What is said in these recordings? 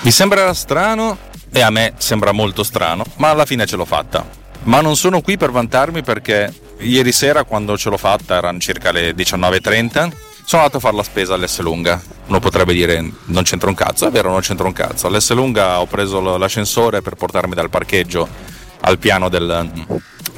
Mi sembrerà strano, e a me sembra molto strano, ma alla fine ce l'ho fatta. Ma non sono qui per vantarmi perché ieri sera quando ce l'ho fatta erano circa le 19.30 sono andato a fare la spesa all'S lunga. Uno potrebbe dire non c'entra un cazzo, è vero, non c'entra un cazzo. All'S lunga ho preso l'ascensore per portarmi dal parcheggio al piano del,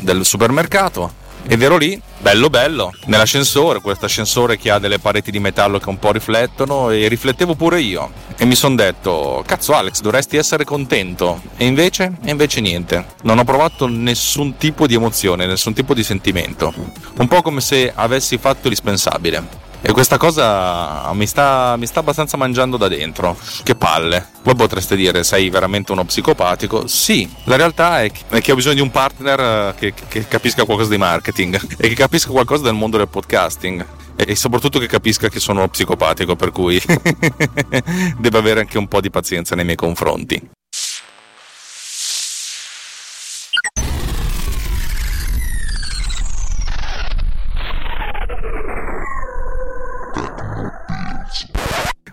del supermercato ed ero lì, bello bello, nell'ascensore, questo ascensore che ha delle pareti di metallo che un po' riflettono e riflettevo pure io. E mi sono detto, cazzo Alex, dovresti essere contento. E invece? E invece niente. Non ho provato nessun tipo di emozione, nessun tipo di sentimento. Un po' come se avessi fatto l'ispensabile. E questa cosa mi sta, mi sta, abbastanza mangiando da dentro. Che palle. Voi potreste dire, sei veramente uno psicopatico? Sì, la realtà è che ho bisogno di un partner eh, che, che capisca qualcosa di marketing e che capisca qualcosa del mondo del podcasting. E soprattutto che capisca che sono psicopatico, per cui deve avere anche un po' di pazienza nei miei confronti.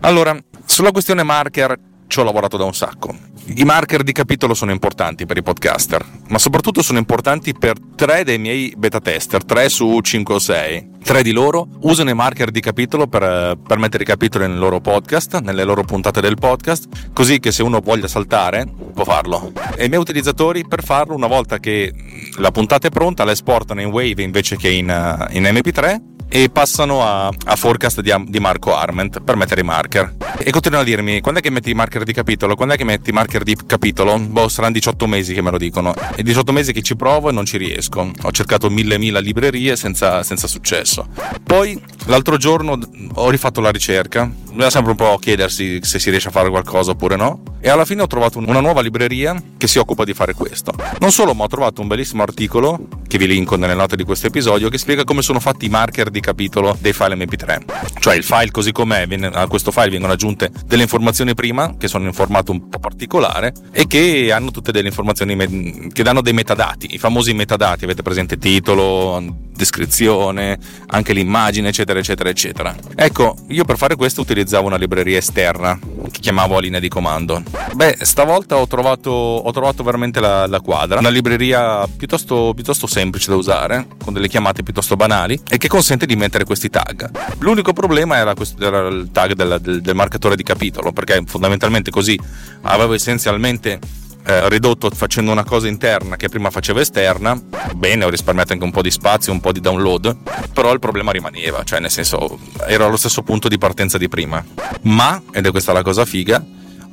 Allora, sulla questione marker ci ho lavorato da un sacco. I marker di capitolo sono importanti per i podcaster, ma soprattutto sono importanti per tre dei miei beta tester, 3 su 5 o 6. Tre di loro usano i marker di capitolo per, per mettere i capitoli nel loro podcast, nelle loro puntate del podcast, così che se uno voglia saltare può farlo. E i miei utilizzatori per farlo, una volta che la puntata è pronta, la esportano in Wave invece che in, in MP3 e passano a, a forecast di, di, Marco Arment per mettere i marker. E continuano a dirmi: quando è che metti i marker di capitolo? Quando è che metti i marker di capitolo? Boh, saranno 18 mesi che me lo dicono. E 18 mesi che ci provo e non ci riesco. Ho cercato mille mila librerie senza, senza successo. Poi l'altro giorno ho rifatto la ricerca. Bisogna sempre un po' chiedersi se si riesce a fare qualcosa oppure no. E alla fine ho trovato una nuova libreria che si occupa di fare questo. Non solo, ma ho trovato un bellissimo articolo che vi linko nelle note di questo episodio che spiega come sono fatti i marker di capitolo dei file MP3. Cioè il file così com'è, viene, a questo file vengono aggiunte delle informazioni prima che sono in formato un po' particolare e che hanno tutte delle informazioni che danno dei metadati, i famosi metadati, avete presente titolo, descrizione, anche l'immagine, eccetera, eccetera, eccetera. Ecco, io per fare questo utilizzavo una libreria esterna che chiamavo a linea di comando. Beh, stavolta ho trovato, ho trovato veramente la, la, quadra, una libreria piuttosto, piuttosto semplice da usare, con delle chiamate piuttosto banali e che consente di mettere questi tag. L'unico problema era, questo, era il tag del, del, del marcatore di capitolo, perché fondamentalmente così avevo essenzialmente eh, ridotto facendo una cosa interna che prima facevo esterna, bene, ho risparmiato anche un po' di spazio, un po' di download, però il problema rimaneva, cioè nel senso ero allo stesso punto di partenza di prima. Ma, ed è questa la cosa figa,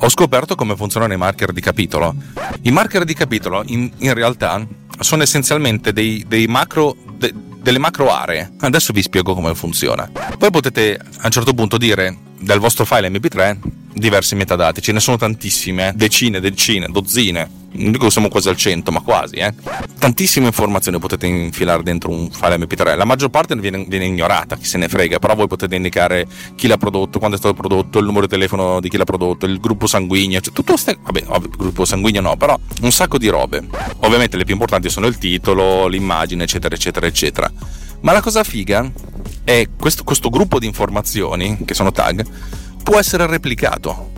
ho scoperto come funzionano i marker di capitolo. I marker di capitolo in, in realtà sono essenzialmente dei, dei macro, de, delle macro aree. Adesso vi spiego come funziona. Poi potete a un certo punto dire del vostro file MP3 diversi metadati, ce ne sono tantissime, decine, decine, dozzine. Non dico che siamo quasi al 100, ma quasi, eh. Tantissime informazioni potete infilare dentro un file MP3. La maggior parte viene, viene, ignorata, chi se ne frega, però voi potete indicare chi l'ha prodotto, quando è stato prodotto, il numero di telefono di chi l'ha prodotto, il gruppo sanguigno, cioè tutto ste... vabbè, vabbè, gruppo sanguigno no, però un sacco di robe. Ovviamente le più importanti sono il titolo, l'immagine, eccetera, eccetera, eccetera. Ma la cosa figa è questo, questo gruppo di informazioni, che sono tag, può essere replicato.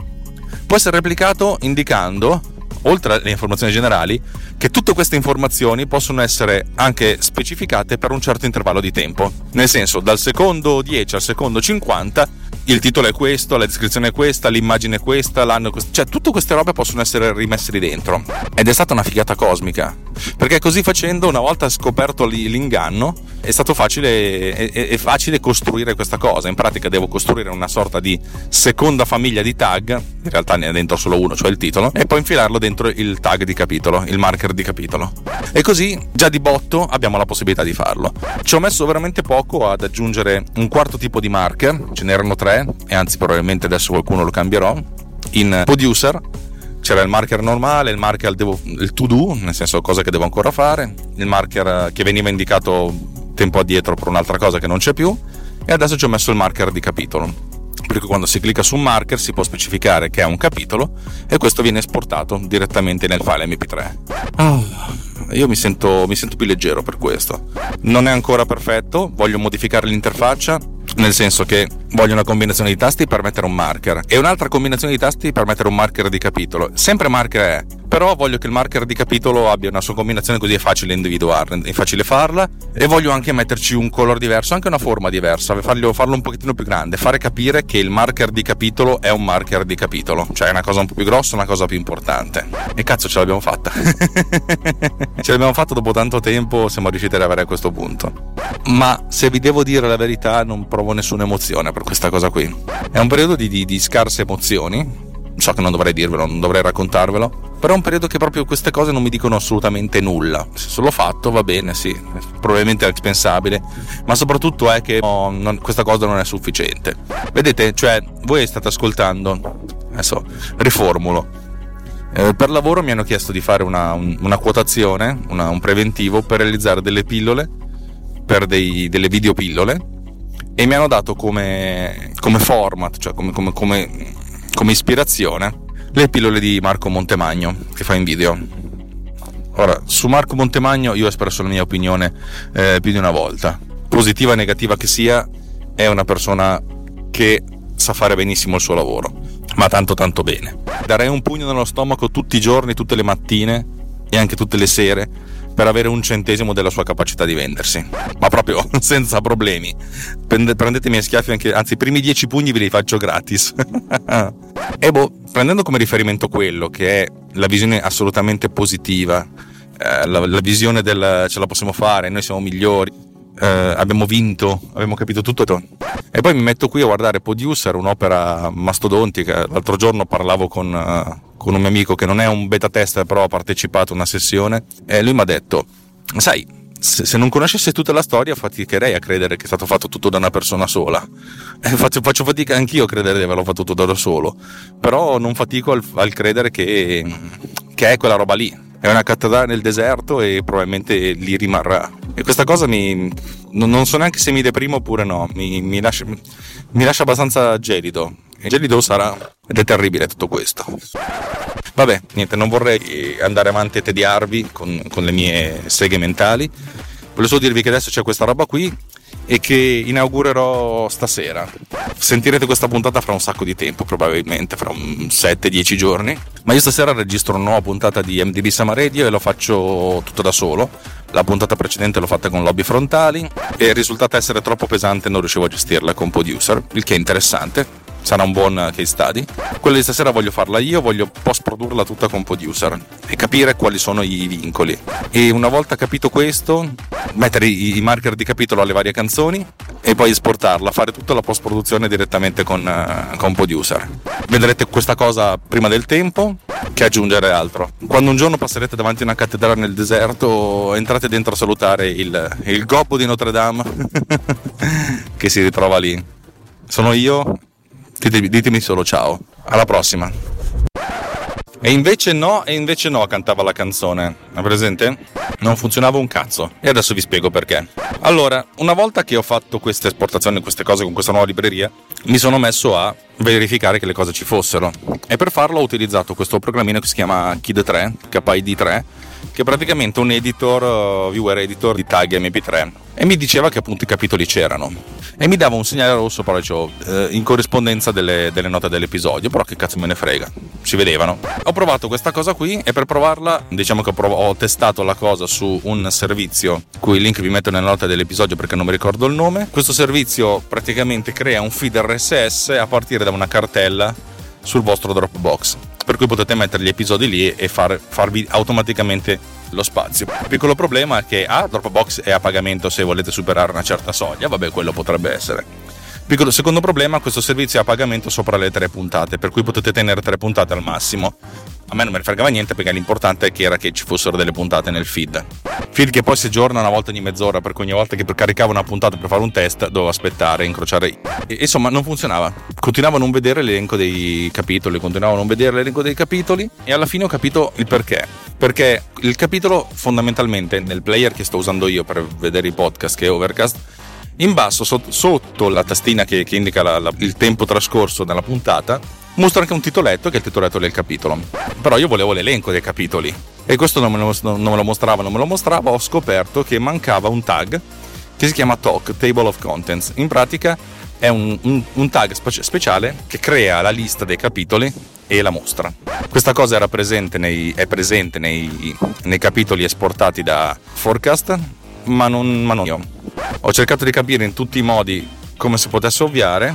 Può essere replicato indicando, oltre alle informazioni generali, che tutte queste informazioni possono essere anche specificate per un certo intervallo di tempo. Nel senso, dal secondo 10 al secondo 50 il titolo è questo, la descrizione è questa, l'immagine è questa, l'anno è questo. Cioè, tutte queste robe possono essere rimesse lì dentro. Ed è stata una figata cosmica. Perché così facendo, una volta scoperto l'inganno, è stato facile, è, è facile costruire questa cosa. In pratica devo costruire una sorta di seconda famiglia di tag, in realtà ne è dentro solo uno, cioè il titolo, e poi infilarlo dentro il tag di capitolo, il marker di capitolo. E così, già di botto, abbiamo la possibilità di farlo. Ci ho messo veramente poco ad aggiungere un quarto tipo di marker, ce n'erano tre e anzi probabilmente adesso qualcuno lo cambierò, in producer c'era il marker normale, il marker devo, il to do, nel senso cosa che devo ancora fare, il marker che veniva indicato tempo addietro per un'altra cosa che non c'è più e adesso ci ho messo il marker di capitolo. Per cui quando si clicca su un marker si può specificare che è un capitolo e questo viene esportato direttamente nel file MP3. Oh, io mi sento, mi sento più leggero per questo. Non è ancora perfetto, voglio modificare l'interfaccia, nel senso che voglio una combinazione di tasti per mettere un marker e un'altra combinazione di tasti per mettere un marker di capitolo. Sempre marker è, però voglio che il marker di capitolo abbia una sua combinazione così è facile individuarla, è facile farla e voglio anche metterci un colore diverso, anche una forma diversa, farlo, farlo un pochettino più grande, fare capire che il marker di capitolo è un marker di capitolo, cioè è una cosa un po' più grossa, una cosa più importante. E cazzo ce l'abbiamo fatta. ce l'abbiamo fatta dopo tanto tempo, siamo riusciti ad arrivare a questo punto. Ma se vi devo dire la verità non provo nessuna emozione per questa cosa qui. È un periodo di, di, di scarse emozioni. So che non dovrei dirvelo, non dovrei raccontarvelo, però è un periodo che proprio queste cose non mi dicono assolutamente nulla. Se l'ho fatto va bene, sì, probabilmente è indispensabile, ma soprattutto è che no, non, questa cosa non è sufficiente. Vedete, cioè, voi state ascoltando, adesso riformulo. Eh, per lavoro mi hanno chiesto di fare una, un, una quotazione, una, un preventivo per realizzare delle pillole, per dei, delle videopillole e mi hanno dato come, come format, cioè come, come, come, ispirazione, le pillole di Marco Montemagno che fa in video. Ora, su Marco Montemagno io ho espresso la mia opinione eh, più di una volta. Positiva o negativa che sia, è una persona che sa fare benissimo il suo lavoro, ma tanto tanto bene. Darei un pugno nello stomaco tutti i giorni, tutte le mattine e anche tutte le sere per avere un centesimo della sua capacità di vendersi, ma proprio senza problemi. Prendetemi a schiaffi anche, anzi, i primi dieci pugni ve li faccio gratis. e boh, prendendo come riferimento quello che è la visione assolutamente positiva, eh, la, la, visione del ce la possiamo fare, noi siamo migliori, eh, abbiamo vinto, abbiamo capito tutto. E poi mi metto qui a guardare Producer, un'opera mastodontica. L'altro giorno parlavo con, uh, con un mio amico che non è un beta tester, però ha partecipato a una sessione, e lui mi ha detto: Sai, se, non conoscesse tutta la storia, faticherei a credere che è stato fatto tutto da una persona sola. Faccio, faccio, fatica anch'io a credere di averlo fatto tutto da solo, però non fatico al, al credere che, che è quella roba lì è una cattedrale nel deserto e probabilmente lì rimarrà. E questa cosa mi. non so neanche se mi deprimo oppure no, mi, mi, lascia, mi lascia abbastanza gelido. E gelido sarà ed è terribile tutto questo. Vabbè, niente, non vorrei andare avanti e tediarvi con, con le mie seghe mentali. Volevo solo dirvi che adesso c'è questa roba qui e che inaugurerò stasera. Sentirete questa puntata fra un sacco di tempo, probabilmente fra 7-10 giorni. Ma io stasera registro una nuova puntata di MDB Sama Radio e lo faccio tutto da solo. La puntata precedente l'ho fatta con lobby frontali e è risultata essere troppo pesante e non riuscivo a gestirla con producer, il che è interessante sarà un buon case study. Quella di stasera voglio farla io, voglio post produrla tutta con producer e capire quali sono i vincoli. E una volta capito questo, mettere i marker di capitolo alle varie canzoni e poi esportarla, fare tutta la post produzione direttamente con, uh, con producer. Vedrete questa cosa prima del tempo che aggiungere altro. Quando un giorno passerete davanti a una cattedrale nel deserto, entrate dentro a salutare il, il gobbo di Notre Dame che si ritrova lì. Sono io Ditemi, ditemi solo ciao. Alla prossima. E invece no, e invece no, cantava la canzone. È presente? Non funzionava un cazzo. E adesso vi spiego perché. Allora, una volta che ho fatto queste esportazioni, queste cose con questa nuova libreria, mi sono messo a verificare che le cose ci fossero. E per farlo ho utilizzato questo programmino che si chiama KID3, KID3, che è praticamente un editor, uh, viewer editor di tag MP3 e mi diceva che appunto i capitoli c'erano. E mi dava un segnale rosso però dicevo eh, in corrispondenza delle, delle, note dell'episodio però che cazzo me ne frega si vedevano. Ho provato questa cosa qui e per provarla diciamo che ho, prov- ho testato la cosa su un servizio cui il link vi metto nella nota dell'episodio perché non mi ricordo il nome. Questo servizio praticamente crea un feed RSS a partire da una cartella sul vostro Dropbox per cui potete mettere gli episodi lì e far, farvi automaticamente lo spazio. Il piccolo problema è che A, Dropbox è a pagamento se volete superare una certa soglia, vabbè quello potrebbe essere. Piccolo secondo problema, questo servizio è a pagamento sopra le tre puntate, per cui potete tenere tre puntate al massimo a me non me ne fregava niente perché l'importante era che ci fossero delle puntate nel feed. Feed che poi si aggiorna una volta ogni mezz'ora, per cui ogni volta che caricavo una puntata per fare un test dovevo aspettare, incrociare. E, insomma, non funzionava. Continuavo a non vedere l'elenco dei capitoli, continuavo a non vedere l'elenco dei capitoli e alla fine ho capito il perché. Perché il capitolo fondamentalmente nel player che sto usando io per vedere i podcast, che è Overcast, in basso, sotto, sotto la tastina che, che indica la, la, il tempo trascorso nella puntata, mostra anche un titoletto che è il titoletto del capitolo. Però io volevo l'elenco dei capitoli e questo non me lo, non me lo mostrava, non me lo mostrava. Ho scoperto che mancava un tag che si chiama TOC, Table of Contents. In pratica è un, un, un tag speciale che crea la lista dei capitoli e la mostra. Questa cosa presente nei, è presente nei, nei, capitoli esportati da Forecast, ma non, ma non io. Ho cercato di capire in tutti i modi come si potesse ovviare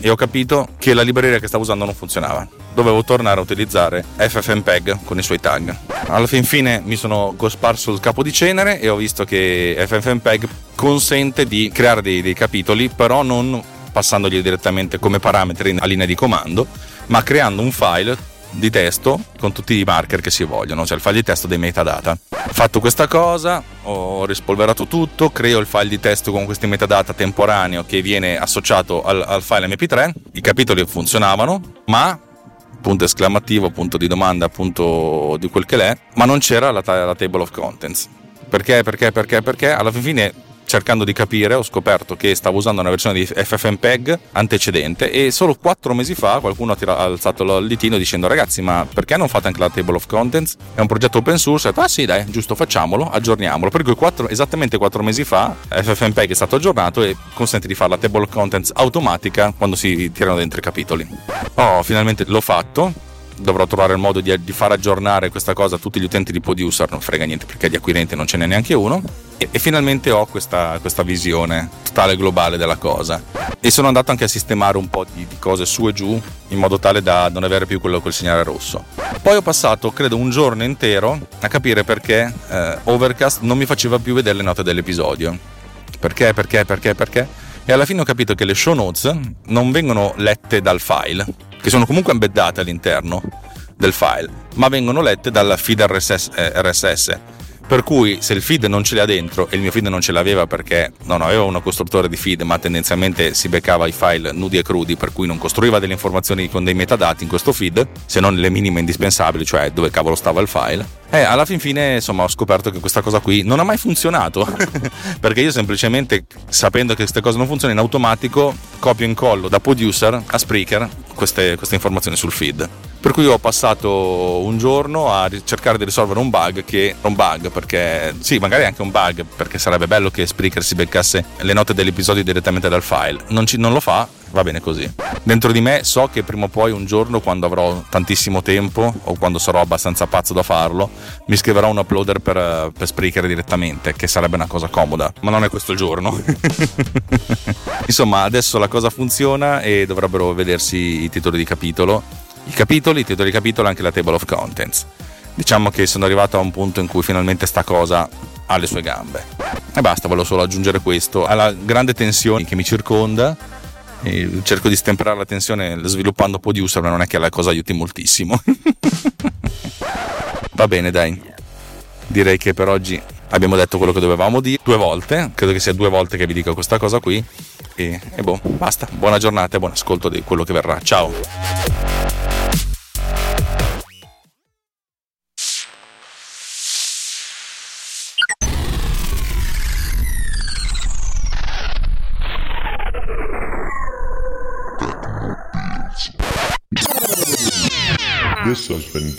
e ho capito che la libreria che stavo usando non funzionava. Dovevo tornare a utilizzare FFmpeg con i suoi tag. Alla fin fine mi sono cosparso il capo di cenere e ho visto che FFmpeg consente di creare dei, dei capitoli, però non passandogli direttamente come parametri a linea di comando, ma creando un file di testo con tutti i marker che si vogliono, cioè il file di testo dei metadata. Fatto questa cosa, ho rispolverato tutto, creo il file di testo con questi metadata temporaneo che viene associato al, al file mp3, i capitoli funzionavano, ma punto esclamativo, punto di domanda, punto di quel che l'è, ma non c'era la, la table of contents. Perché, perché, perché, perché alla fine cercando di capire ho scoperto che stavo usando una versione di FFmpeg antecedente e solo quattro mesi fa qualcuno ha, tirato, ha alzato il ditino dicendo ragazzi ma perché non fate anche la table of contents? È un progetto open source, ho detto ah sì dai giusto facciamolo, aggiorniamolo. Per cui quattro, esattamente quattro mesi fa FFmpeg è stato aggiornato e consente di fare la table of contents automatica quando si tirano dentro i capitoli. Oh finalmente l'ho fatto dovrò trovare il modo di, di, far aggiornare questa cosa a tutti gli utenti di Producer, non frega niente perché di acquirenti non ce n'è neanche uno. E, e finalmente ho questa, questa, visione totale globale della cosa. E sono andato anche a sistemare un po' di, di cose su e giù in modo tale da non avere più quello col segnale rosso. Poi ho passato, credo, un giorno intero a capire perché eh, Overcast non mi faceva più vedere le note dell'episodio. Perché, perché, perché, perché? E alla fine ho capito che le show notes non vengono lette dal file, che sono comunque embeddate all'interno del file, ma vengono lette dal feed RSS, eh, RSS per cui se il feed non ce l'ha dentro e il mio feed non ce l'aveva perché non aveva uno costruttore di feed ma tendenzialmente si beccava i file nudi e crudi per cui non costruiva delle informazioni con dei metadati in questo feed se non le minime indispensabili cioè dove cavolo stava il file. E alla fin fine insomma ho scoperto che questa cosa qui non ha mai funzionato perché io semplicemente sapendo che queste cose non funzionano in automatico copio e incollo da producer a Spreaker queste, queste informazioni sul feed per cui ho passato un giorno a cercare di risolvere un bug che un bug perché sì, magari anche un bug perché sarebbe bello che Spreaker si beccasse le note dell'episodio direttamente dal file. Non, ci, non lo fa, va bene così. Dentro di me so che prima o poi un giorno, quando avrò tantissimo tempo o quando sarò abbastanza pazzo da farlo, mi scriverò un uploader per, per Spreaker direttamente, che sarebbe una cosa comoda, ma non è questo il giorno. Insomma, adesso la cosa funziona e dovrebbero vedersi i titoli di capitolo i capitoli, titoli capitolo e anche la table of contents. Diciamo che sono arrivato a un punto in cui finalmente sta cosa ha le sue gambe. E basta, volevo solo aggiungere questo alla grande tensione che mi circonda. Cerco di stemperare la tensione sviluppando producer, ma non è che la cosa aiuti moltissimo. Va bene, dai. Direi che per oggi abbiamo detto quello che dovevamo dire due volte. Credo che sia due volte che vi dico questa cosa qui. E, e boh, basta. Buona giornata e buon ascolto di quello che verrà. Ciao.